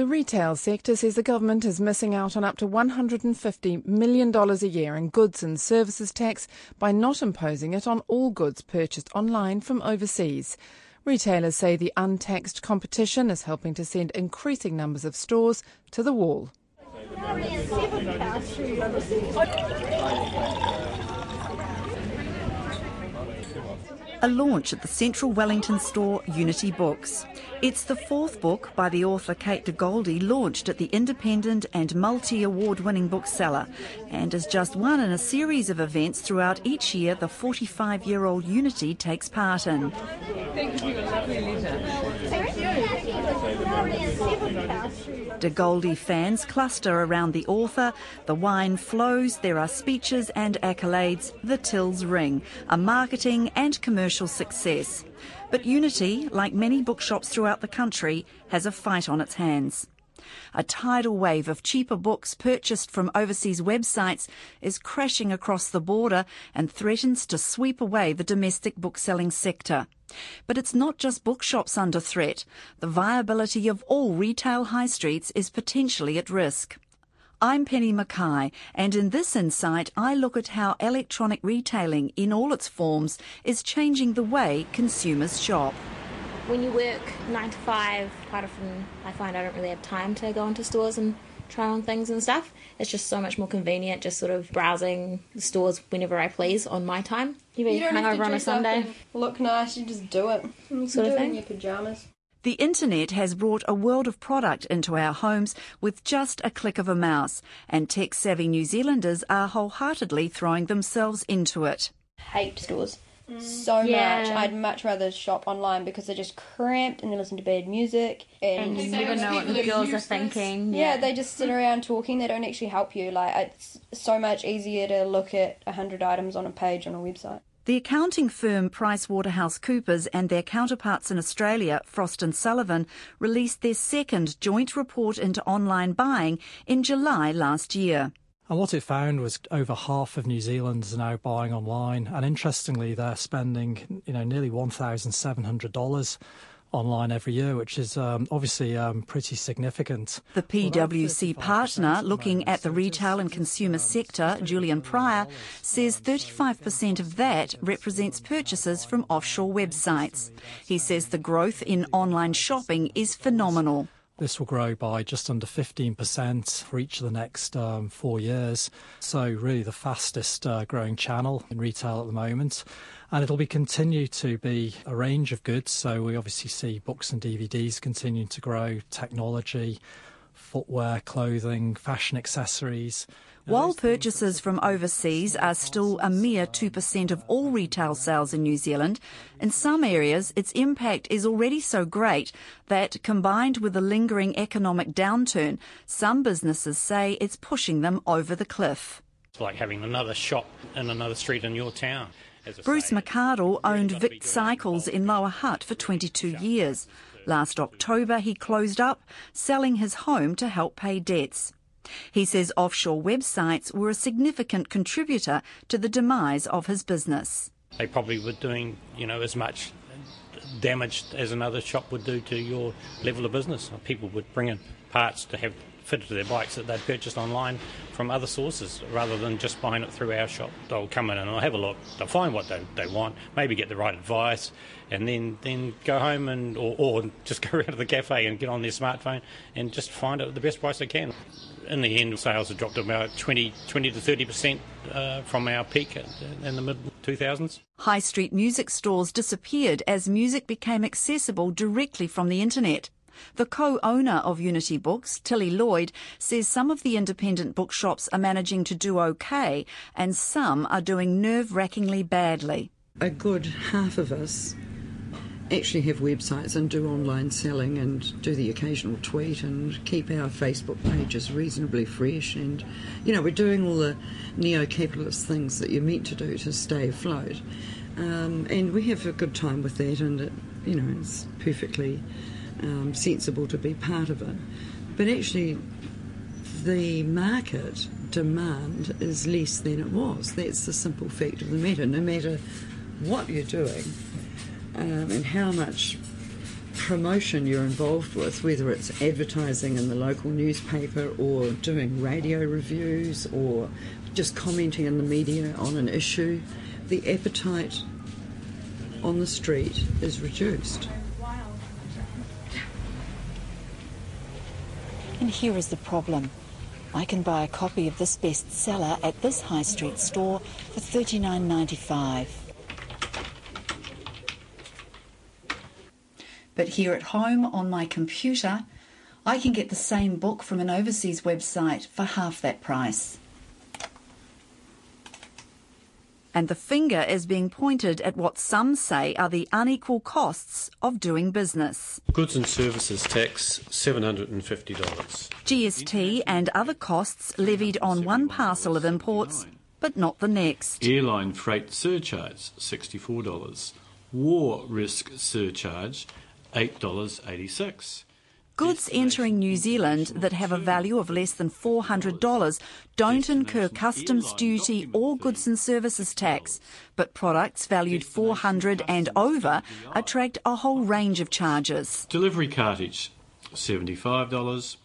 The retail sector says the government is missing out on up to $150 million a year in goods and services tax by not imposing it on all goods purchased online from overseas. Retailers say the untaxed competition is helping to send increasing numbers of stores to the wall. A launch at the central Wellington store Unity Books. It's the fourth book by the author Kate De Goldi launched at the independent and multi-award winning bookseller and is just one in a series of events throughout each year the 45-year-old Unity takes part in. Thank you, lovely De Goldi fans cluster around the author, the wine flows, there are speeches and accolades, the tills ring, a marketing and commercial success. But Unity, like many bookshops throughout the country, has a fight on its hands. A tidal wave of cheaper books purchased from overseas websites is crashing across the border and threatens to sweep away the domestic bookselling sector. But it's not just bookshops under threat. The viability of all retail high streets is potentially at risk. I'm Penny Mackay, and in this insight, I look at how electronic retailing in all its forms is changing the way consumers shop when you work nine to five, quite often I find I don't really have time to go into stores and try on things and stuff. It's just so much more convenient, just sort of browsing the stores whenever I please on my time. You, you don't have to on a Sunday. Look nice, you just do it. You sort of thing. in your pajamas. The internet has brought a world of product into our homes with just a click of a mouse, and tech savvy New Zealanders are wholeheartedly throwing themselves into it. Hate stores mm. so yeah. much. I'd much rather shop online because they're just cramped and they listen to bad music and, and you never know what the girls are thinking. Yeah. yeah. they just sit around talking. They don't actually help you. Like it's so much easier to look at a hundred items on a page on a website. The accounting firm PricewaterhouseCoopers and their counterparts in Australia, Frost and Sullivan, released their second joint report into online buying in July last year. And what it found was over half of New Zealanders are now buying online, and interestingly, they're spending you know nearly one thousand seven hundred dollars online every year, which is um, obviously um, pretty significant. The PwC partner looking at the retail and consumer sector, Julian Pryor, says 35% of that represents purchases from offshore websites. He says the growth in online shopping is phenomenal. This will grow by just under 15% for each of the next um, four years. So, really, the fastest uh, growing channel in retail at the moment. And it'll be continue to be a range of goods. So, we obviously see books and DVDs continuing to grow, technology, footwear, clothing, fashion accessories. While purchases from overseas are still a mere 2% of all retail sales in New Zealand, in some areas its impact is already so great that, combined with the lingering economic downturn, some businesses say it's pushing them over the cliff. It's like having another shop in another street in your town. Bruce McCardle owned Vic Cycles in Lower Hutt for 22 years. Last October, he closed up, selling his home to help pay debts. He says offshore websites were a significant contributor to the demise of his business. They probably were doing, you know, as much damage as another shop would do to your level of business. People would bring in parts to have fitted to their bikes that they'd purchased online from other sources rather than just buying it through our shop. They'll come in and they'll have a look, they'll find what they, they want, maybe get the right advice, and then, then go home and or, or just go around to the cafe and get on their smartphone and just find the best price they can in the end, sales have dropped about 20, 20 to 30 percent uh, from our peak in the mid 2000s. High street music stores disappeared as music became accessible directly from the internet. The co-owner of Unity Books, Tilly Lloyd, says some of the independent bookshops are managing to do okay and some are doing nerve-wrackingly badly. A good half of us actually have websites and do online selling and do the occasional tweet and keep our Facebook pages reasonably fresh. And, you know, we're doing all the neo capitalist things that you're meant to do to stay afloat. Um, and we have a good time with that, and it, you know, it's perfectly um, sensible to be part of it. But actually, the market demand is less than it was. That's the simple fact of the matter. No matter what you're doing, um, and how much promotion you're involved with, whether it's advertising in the local newspaper or doing radio reviews or just commenting in the media on an issue, the appetite on the street is reduced. And here is the problem. I can buy a copy of this bestseller at this high street store for $39.95. But here at home on my computer, I can get the same book from an overseas website for half that price. And the finger is being pointed at what some say are the unequal costs of doing business. Goods and services tax, $750. GST and other costs levied on one parcel of imports, but not the next. Airline freight surcharge, $64. War risk surcharge, $8.86. Goods entering New Zealand that have a value of less than $400 don't incur customs duty or goods and services tax, but products valued 400 and over attract a whole range of charges. Delivery cartage, $75.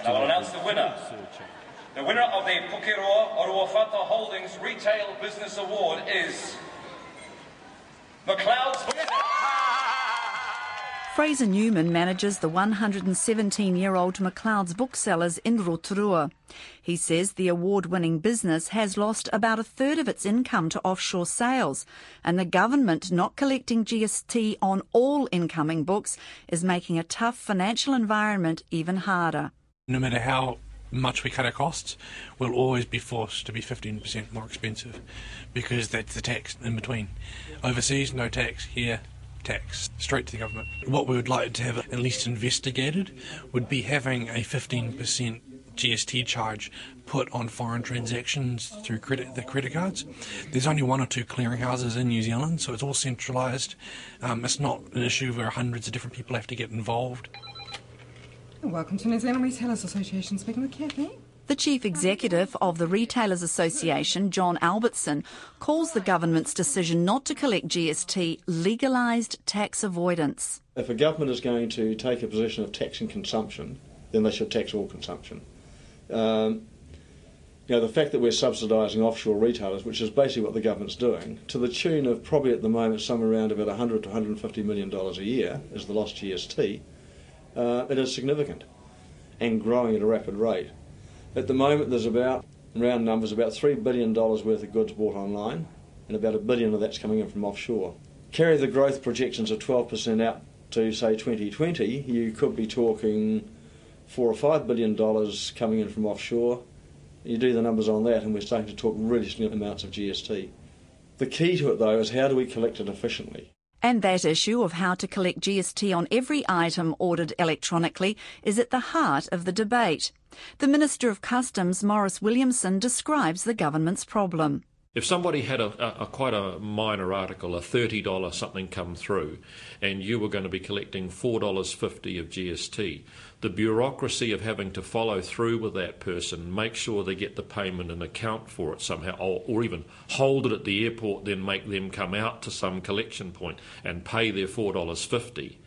And I will announce the winner. The winner of the Pukeroa Oruawhata Holdings Retail Business Award is McLeod's Fraser Newman manages the 117 year old McLeod's booksellers in Rotorua. He says the award winning business has lost about a third of its income to offshore sales, and the government not collecting GST on all incoming books is making a tough financial environment even harder. No matter how much we cut our costs, we'll always be forced to be 15% more expensive because that's the tax in between. Overseas, no tax. Here, tax straight to the government. What we would like to have at least investigated would be having a 15% GST charge put on foreign transactions through credit the credit cards. There's only one or two clearinghouses in New Zealand, so it's all centralised. Um, it's not an issue where hundreds of different people have to get involved. Welcome to New Zealand Retailers Association. Speaking with Kathy. The chief executive of the Retailers Association, John Albertson, calls the government's decision not to collect GST legalised tax avoidance. If a government is going to take a position of taxing consumption, then they should tax all consumption. Um, you know, the fact that we're subsidising offshore retailers, which is basically what the government's doing, to the tune of probably at the moment somewhere around about 100 to 150 million dollars a year is the lost GST, uh, it is significant and growing at a rapid rate. At the moment, there's about, round numbers, about $3 billion worth of goods bought online, and about a billion of that's coming in from offshore. Carry the growth projections of 12% out to, say, 2020, you could be talking four or five billion dollars coming in from offshore. You do the numbers on that, and we're starting to talk really significant amounts of GST. The key to it, though, is how do we collect it efficiently? And that issue of how to collect GST on every item ordered electronically is at the heart of the debate. The Minister of Customs, Maurice Williamson, describes the government's problem. If somebody had a, a, a, quite a minor article, a thirty dollar something come through, and you were going to be collecting four dollars fifty of GST, the bureaucracy of having to follow through with that person, make sure they get the payment and account for it somehow, or, or even hold it at the airport, then make them come out to some collection point and pay their four dollars fifty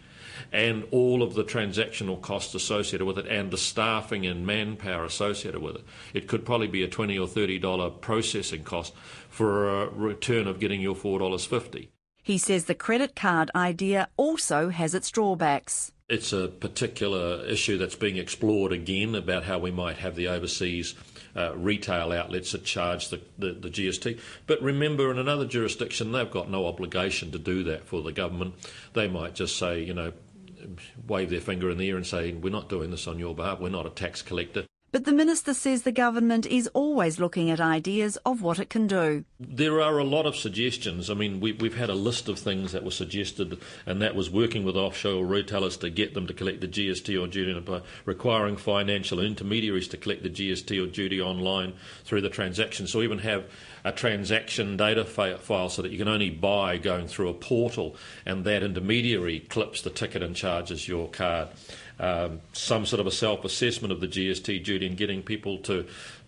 and all of the transactional costs associated with it and the staffing and manpower associated with it. It could probably be a twenty or thirty dollar processing cost for a return of getting your four dollars fifty. He says the credit card idea also has its drawbacks. It's a particular issue that's being explored again about how we might have the overseas uh, retail outlets that charge the, the, the, GST. But remember, in another jurisdiction, they've got no obligation to do that for the government. They might just say, you know, wave their finger in the air and say, We're not doing this on your behalf, we're not a tax collector. But the minister says the government is always looking at ideas of what it can do. There are a lot of suggestions. I mean, we, have had a list of things that were suggested, and that was working with offshore retailers to get them to collect the GST or duty requiring financial intermediaries to collect the GST or duty online through the transaction. So, even have a transaction data file so that you can only buy going through a portal, and that intermediary clips the ticket and charges your card um, some sort of a self-assessment of the GST duty and getting people to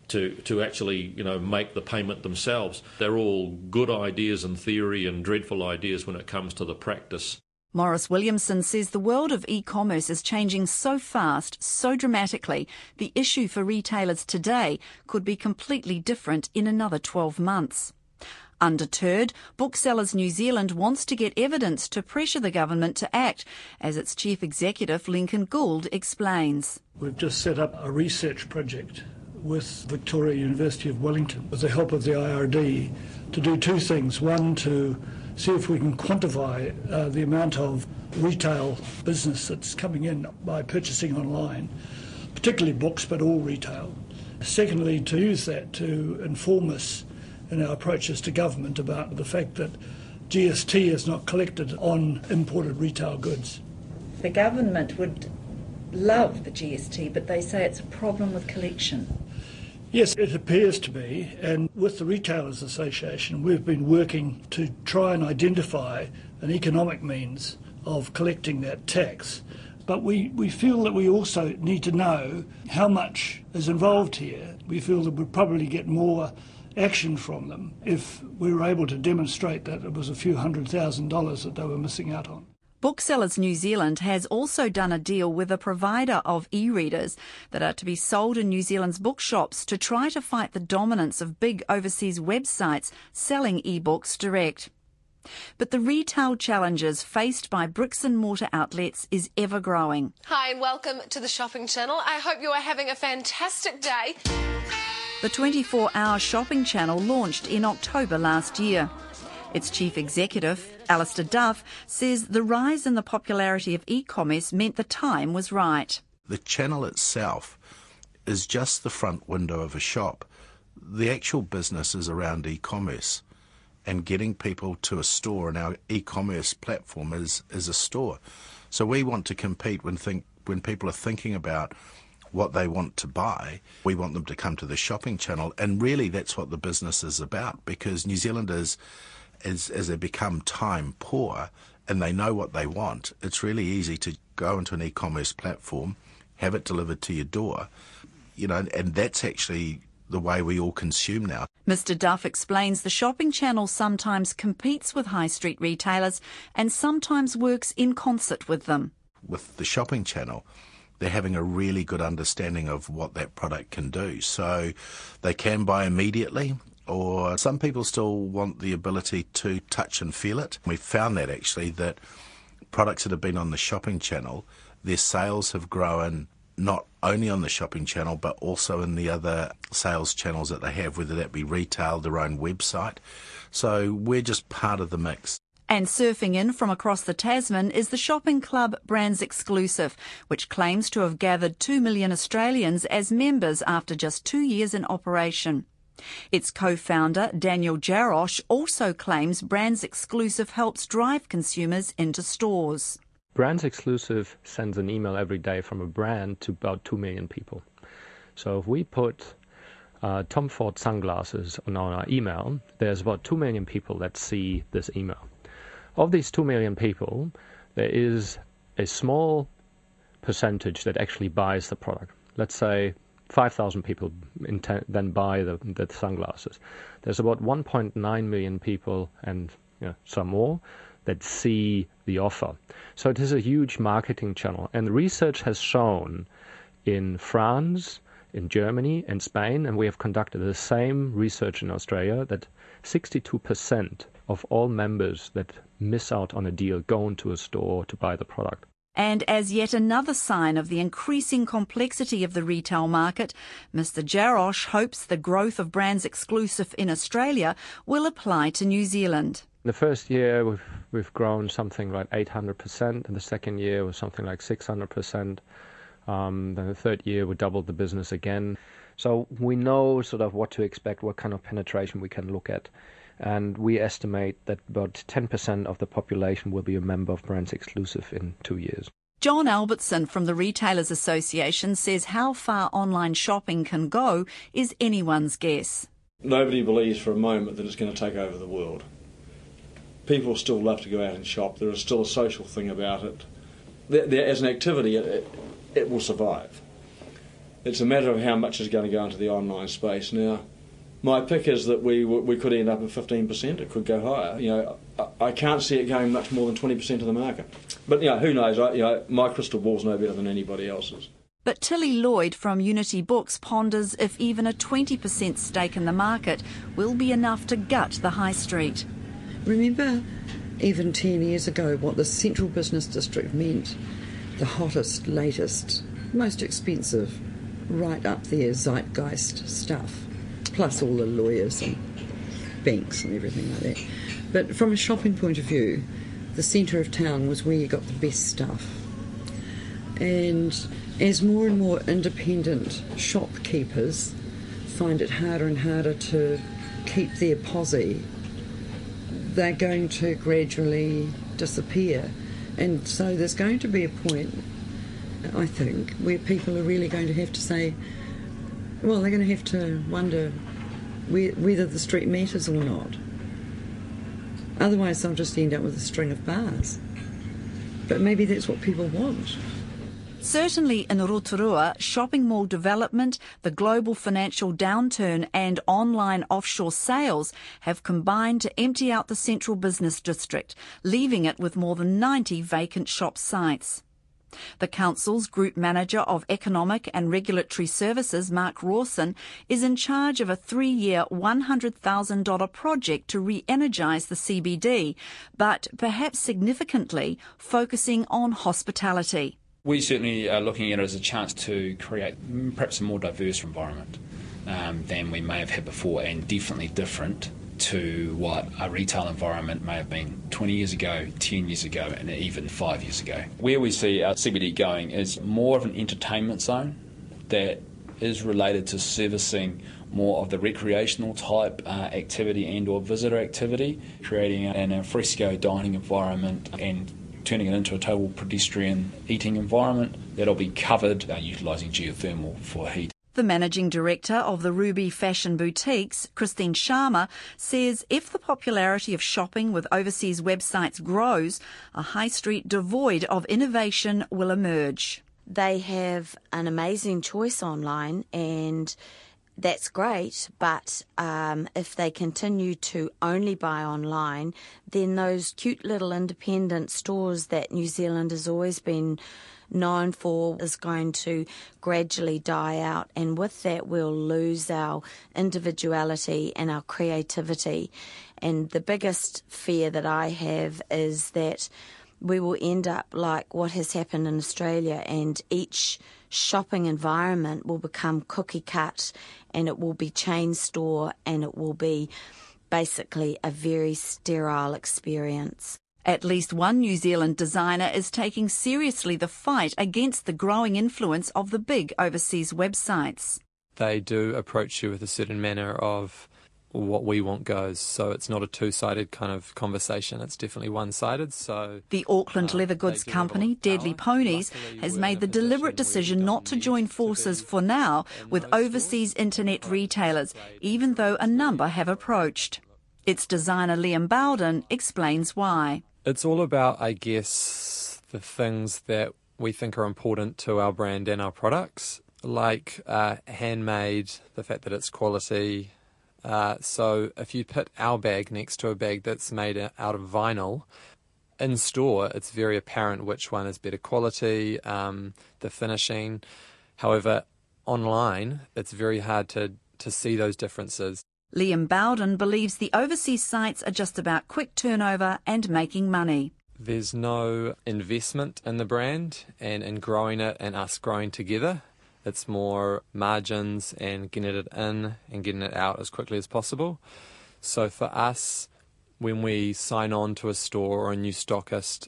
to, to actually you know make the payment themselves. They're all good ideas in theory and dreadful ideas when it comes to the practice. Maurice Williamson says the world of e-commerce is changing so fast, so dramatically, the issue for retailers today could be completely different in another 12 months. Undeterred, Booksellers New Zealand wants to get evidence to pressure the government to act, as its chief executive Lincoln Gould explains. We've just set up a research project with Victoria University of Wellington with the help of the IRD to do two things. One, to see if we can quantify uh, the amount of retail business that's coming in by purchasing online, particularly books, but all retail. Secondly, to use that to inform us in our approaches to government about the fact that GST is not collected on imported retail goods. The government would love the GST, but they say it's a problem with collection. Yes, it appears to be. And with the Retailers Association, we've been working to try and identify an economic means of collecting that tax. But we, we feel that we also need to know how much is involved here. We feel that we'd probably get more action from them if we were able to demonstrate that it was a few hundred thousand dollars that they were missing out on. Booksellers New Zealand has also done a deal with a provider of e-readers that are to be sold in New Zealand's bookshops to try to fight the dominance of big overseas websites selling e-books direct. But the retail challenges faced by bricks and mortar outlets is ever growing. Hi and welcome to the Shopping Channel. I hope you are having a fantastic day. The 24 hour shopping channel launched in October last year. Its chief executive, Alistair Duff, says the rise in the popularity of e commerce meant the time was right. The channel itself is just the front window of a shop. The actual business is around e commerce and getting people to a store, and our e commerce platform is, is a store. So we want to compete when, think, when people are thinking about what they want to buy. We want them to come to the shopping channel, and really that's what the business is about because New Zealanders as, as they become time poor and they know what they want, it's really easy to go into an e-commerce platform, have it delivered to your door, you know, and that's actually the way we all consume now. Mr. Duff explains the shopping channel sometimes competes with high street retailers and sometimes works in concert with them. With the shopping channel, they're having a really good understanding of what that product can do. So they can buy immediately or some people still want the ability to touch and feel it. We found that actually that products that have been on the shopping channel, their sales have grown not only on the shopping channel but also in the other sales channels that they have, whether that be retail, their own website. So we're just part of the mix. And surfing in from across the Tasman is the shopping club Brands Exclusive, which claims to have gathered 2 million Australians as members after just two years in operation. Its co-founder, Daniel Jarosz, also claims Brands Exclusive helps drive consumers into stores. Brands Exclusive sends an email every day from a brand to about 2 million people. So if we put uh, Tom Ford sunglasses on our email, there's about 2 million people that see this email. Of these 2 million people, there is a small percentage that actually buys the product. Let's say 5,000 people then buy the, the sunglasses. There's about 1.9 million people and you know, some more that see the offer. So it is a huge marketing channel. And research has shown in France, in Germany, and Spain, and we have conducted the same research in Australia, that 62% of all members that miss out on a deal go into a store to buy the product. And as yet another sign of the increasing complexity of the retail market, Mr. Jarosz hopes the growth of brands exclusive in Australia will apply to New Zealand. The first year we've, we've grown something like 800%, and the second year was something like 600%. Um, then the third year we doubled the business again. So we know sort of what to expect, what kind of penetration we can look at and we estimate that about 10% of the population will be a member of Brands Exclusive in two years. John Albertson from the Retailers Association says how far online shopping can go is anyone's guess. Nobody believes for a moment that it's going to take over the world. People still love to go out and shop. There is still a social thing about it. There, as an activity, it, it will survive. It's a matter of how much is going to go into the online space. Now, my pick is that we we could end up at 15%. It could go higher. You know, I can't see it going much more than 20% of the market. But you know, who knows? I, you know, my crystal ball's no better than anybody else's. But Tilly Lloyd from Unity Books ponders if even a 20% stake in the market will be enough to gut the high street. Remember, even 10 years ago, what the central business district meant the hottest, latest, most expensive, right up there zeitgeist stuff, plus all the lawyers and banks and everything like that. But from a shopping point of view, the centre of town was where you got the best stuff. And as more and more independent shopkeepers find it harder and harder to keep their posse, they're going to gradually disappear. And so there's going to be a point, I think, where people are really going to have to say, well, they're going to have to wonder whether the street matters or not. Otherwise, they'll just end up with a string of bars. But maybe that's what people want. Certainly in Rotorua, shopping mall development, the global financial downturn and online offshore sales have combined to empty out the central business district, leaving it with more than 90 vacant shop sites. The Council's Group Manager of Economic and Regulatory Services, Mark Rawson, is in charge of a three year, $100,000 project to re energise the CBD, but perhaps significantly focusing on hospitality. We certainly are looking at it as a chance to create perhaps a more diverse environment um, than we may have had before, and definitely different to what a retail environment may have been 20 years ago, 10 years ago, and even five years ago. Where we see our CBD going is more of an entertainment zone that is related to servicing more of the recreational type uh, activity and or visitor activity, creating an alfresco dining environment and turning it into a total pedestrian eating environment that'll be covered uh, utilising geothermal for heat. The managing director of the Ruby Fashion Boutiques, Christine Sharma, says if the popularity of shopping with overseas websites grows, a high street devoid of innovation will emerge. They have an amazing choice online and that's great, but um, if they continue to only buy online, then those cute little independent stores that New Zealand has always been known for is going to gradually die out. And with that, we'll lose our individuality and our creativity. And the biggest fear that I have is that we will end up like what has happened in Australia, and each shopping environment will become cookie cut and it will be chain store and it will be basically a very sterile experience. At least one New Zealand designer is taking seriously the fight against the growing influence of the big overseas websites. They do approach you with a certain manner of what we want goes. So it's not a two sided kind of conversation, it's definitely one sided. So the Auckland uh, leather goods company, Deadly Ponies, Luckily, has made the deliberate decision not to join forces for now with overseas internet retailers, even though a number have approached. Its designer Liam Bowden explains why. It's all about, I guess, the things that we think are important to our brand and our products, like uh, handmade, the fact that it's quality. Uh, so if you put our bag next to a bag that's made out of vinyl, in store, it's very apparent which one is better quality, um, the finishing. However, online, it's very hard to, to see those differences. Liam Bowden believes the overseas sites are just about quick turnover and making money. There's no investment in the brand and in growing it and us growing together. It's more margins and getting it in and getting it out as quickly as possible. So for us, when we sign on to a store or a new stockist,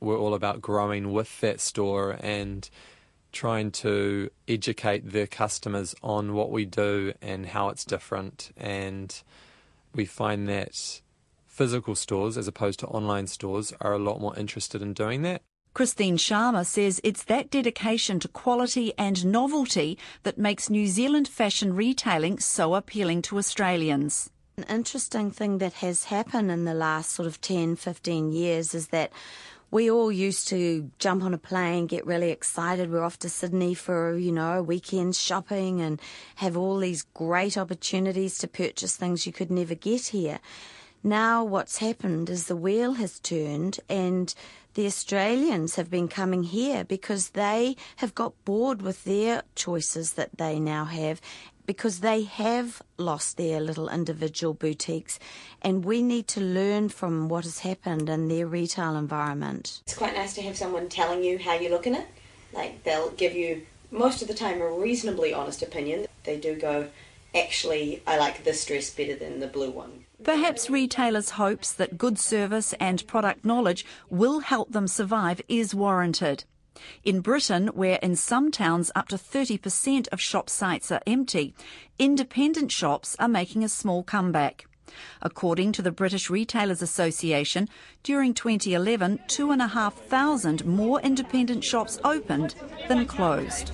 we're all about growing with that store and trying to educate their customers on what we do and how it's different. And we find that physical stores, as opposed to online stores, are a lot more interested in doing that. Christine Sharma says it's that dedication to quality and novelty that makes New Zealand fashion retailing so appealing to Australians. An interesting thing that has happened in the last sort of 10, 15 years is that we all used to jump on a plane, get really excited. We're off to Sydney for, you know, a weekend shopping and have all these great opportunities to purchase things you could never get here. Now, what's happened is the wheel has turned, and the Australians have been coming here because they have got bored with their choices that they now have because they have lost their little individual boutiques and we need to learn from what has happened in their retail environment. It's quite nice to have someone telling you how you look in it. Like they'll give you most of the time a reasonably honest opinion. They do go, actually, I like this dress better than the blue one. Perhaps retailers' hopes that good service and product knowledge will help them survive is warranted. In Britain, where in some towns up to 30% of shop sites are empty, independent shops are making a small comeback. According to the British Retailers Association, during 2011, 2,500 more independent shops opened than closed.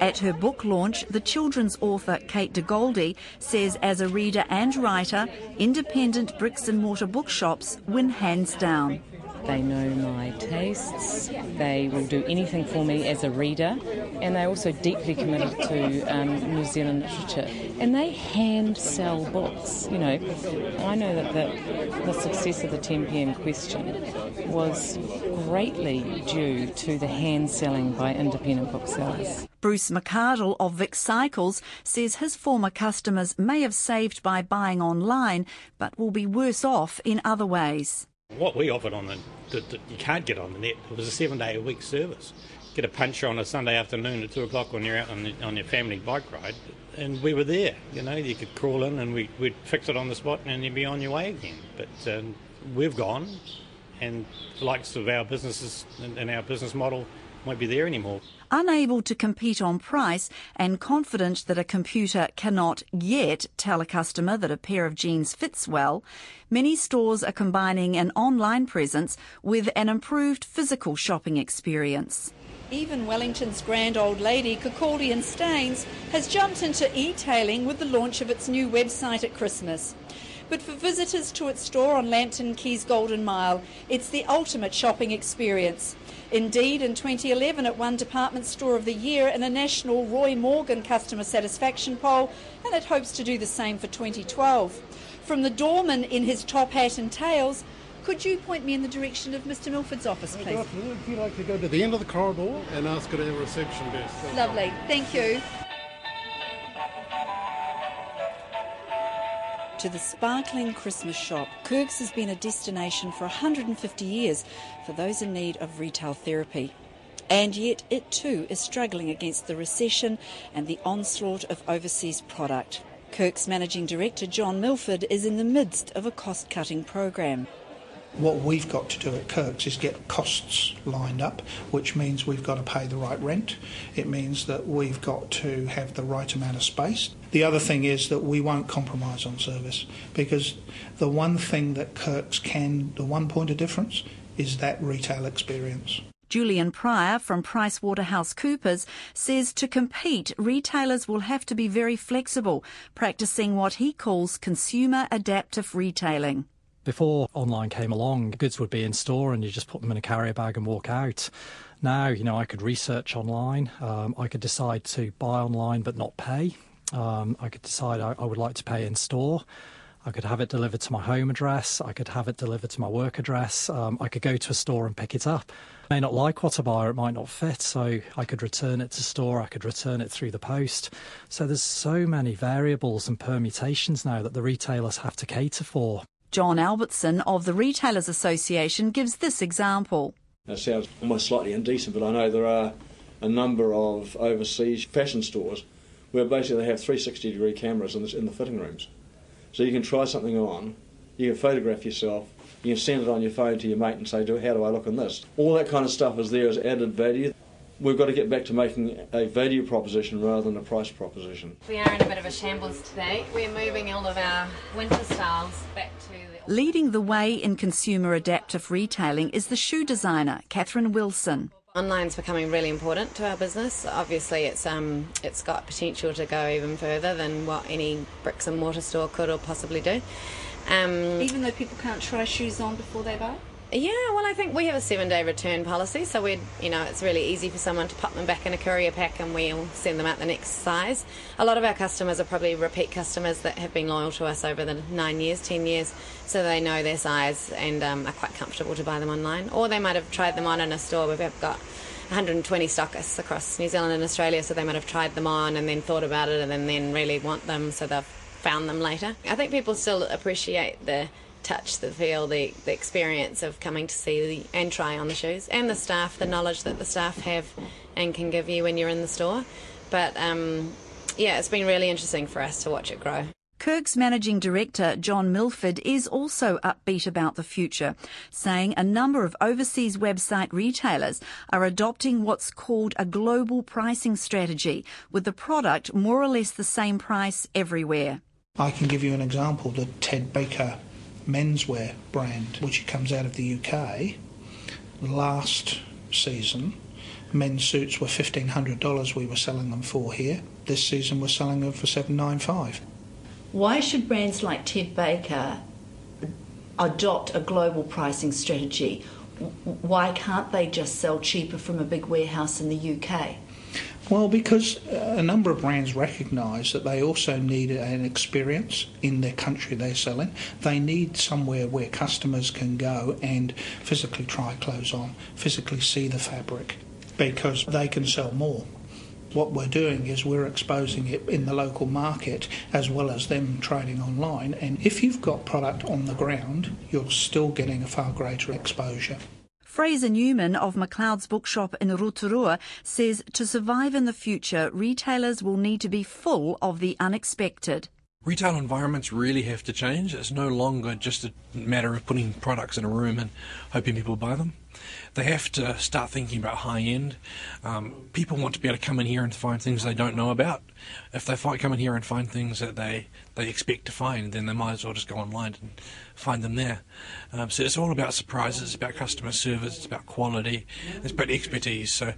At her book launch, the children's author Kate De Goldi says as a reader and writer, independent bricks and mortar bookshops win hands down. They know my tastes. They will do anything for me as a reader, and they're also deeply committed to um, New Zealand literature. And they hand sell books. You know, I know that the, the success of the 10 p.m. question was greatly due to the hand selling by independent booksellers. Bruce McCardle of Vic Cycles says his former customers may have saved by buying online, but will be worse off in other ways. What we offered on the, you can't get on the net. It was a seven day a week service. Get a puncher on a Sunday afternoon at two o'clock when you're out on, the, on your family bike ride, and we were there. You know, you could crawl in and we, we'd fix it on the spot, and you'd be on your way again. But um, we've gone, and the likes of our businesses and, and our business model won't be there anymore. Unable to compete on price and confident that a computer cannot yet tell a customer that a pair of jeans fits well, many stores are combining an online presence with an improved physical shopping experience. Even Wellington's grand old lady, Kirkcaldy and Staines, has jumped into e-tailing with the launch of its new website at Christmas. But for visitors to its store on Lambton Quays Golden Mile, it's the ultimate shopping experience. Indeed, in 2011 it won Department Store of the Year in a national Roy Morgan customer satisfaction poll, and it hopes to do the same for 2012. From the doorman in his top hat and tails, could you point me in the direction of Mr. Milford's office, please? Good afternoon. If you'd like to go to the end of the corridor and ask at our reception desk. Lovely. Thank you. To the sparkling Christmas shop. Kirk's has been a destination for 150 years for those in need of retail therapy. And yet it too is struggling against the recession and the onslaught of overseas product. Kirk's managing director John Milford is in the midst of a cost cutting program. What we've got to do at Kirk's is get costs lined up, which means we've got to pay the right rent. It means that we've got to have the right amount of space. The other thing is that we won't compromise on service because the one thing that Kirk's can, the one point of difference, is that retail experience. Julian Pryor from PricewaterhouseCoopers says to compete, retailers will have to be very flexible, practicing what he calls consumer adaptive retailing. Before online came along, goods would be in store and you just put them in a carrier bag and walk out. Now, you know, I could research online, um, I could decide to buy online but not pay. Um, I could decide I, I, would like to pay in store. I could have it delivered to my home address. I could have it delivered to my work address. Um, I could go to a store and pick it up. I may not like what I buy or it might not fit, so I could return it to store. I could return it through the post. So there's so many variables and permutations now that the retailers have to cater for. John Albertson of the Retailers Association gives this example. That sounds almost slightly indecent, but I know there are a number of overseas fashion stores where basically they have 360 degree cameras in the, in the fitting rooms. So you can try something on, you can photograph yourself, you can send it on your phone to your mate and say, how do I look in this? All that kind of stuff is there as added value we've got to get back to making a value proposition rather than a price proposition. We are in a bit of a shambles today. We're moving all of our winter styles back to the... Leading the way in consumer adaptive retailing is the shoe designer, Kathryn Wilson. Online's becoming really important to our business. Obviously, it's um, it's got potential to go even further than what any bricks and mortar store could or possibly do. Um, even though people can't try shoes on before they buy. Yeah, well, I think we have a seven-day return policy, so we, you know, it's really easy for someone to pop them back in a courier pack, and we'll send them out the next size. A lot of our customers are probably repeat customers that have been loyal to us over the nine years, ten years, so they know their size and um, are quite comfortable to buy them online. Or they might have tried them on in a store. We've got 120 stockists across New Zealand and Australia, so they might have tried them on and then thought about it, and then, then really want them, so they've found them later. I think people still appreciate the touch, the feel, the, the experience of coming to see the, and try on the shoes, and the staff, the knowledge that the staff have and can give you when you're in the store. But um, yeah, it's been really interesting for us to watch it grow. Kirk's managing director, John Milford, is also upbeat about the future, saying a number of overseas website retailers are adopting what's called a global pricing strategy, with the product more or less the same price everywhere. I can give you an example the Ted Baker menswear brand, which comes out of the UK. Last season, men's suits were $1,500 we were selling them for here. This season we're selling them for 795 Why should brands like Ted Baker adopt a global pricing strategy? Why can't they just sell cheaper from a big warehouse in the UK? Well, because uh, a number of brands recognise that they also need an experience in their country they're selling. They need somewhere where customers can go and physically try clothes on, physically see the fabric, because they can sell more. What we're doing is we're exposing it in the local market as well as them trading online. And if you've got product on the ground, you're still getting a far greater exposure. Fraser Newman of McLeod's Bookshop in Rotorua says to survive in the future, retailers will need to be full of the unexpected. Retail environments really have to change. It's no longer just a matter of putting products in a room and hoping people buy them. They have to start thinking about high end. Um, people want to be able to come in here and find things they don't know about. If they find, come in here and find things that they, they expect to find, then they might as well just go online and find them there. Um, so it's all about surprises, it's about customer service, it's about quality, it's about expertise. So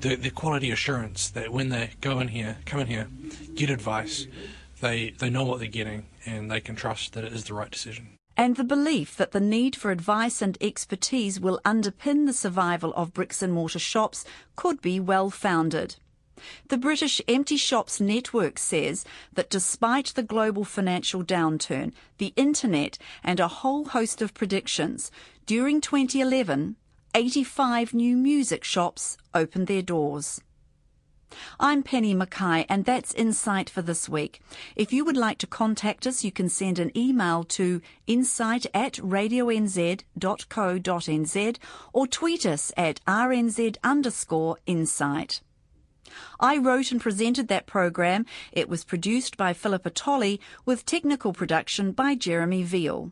the, the quality assurance that when they go in here, come in here, get advice, they, they know what they're getting and they can trust that it is the right decision. And the belief that the need for advice and expertise will underpin the survival of bricks and mortar shops could be well founded. The British Empty Shops Network says that despite the global financial downturn, the internet, and a whole host of predictions, during 2011, 85 new music shops opened their doors. I'm Penny Mackay, and that's Insight for this week. If you would like to contact us, you can send an email to insight at radionz.co.nz or tweet us at rnz underscore insight. I wrote and presented that program. It was produced by Philippa Tolley with technical production by Jeremy Veal.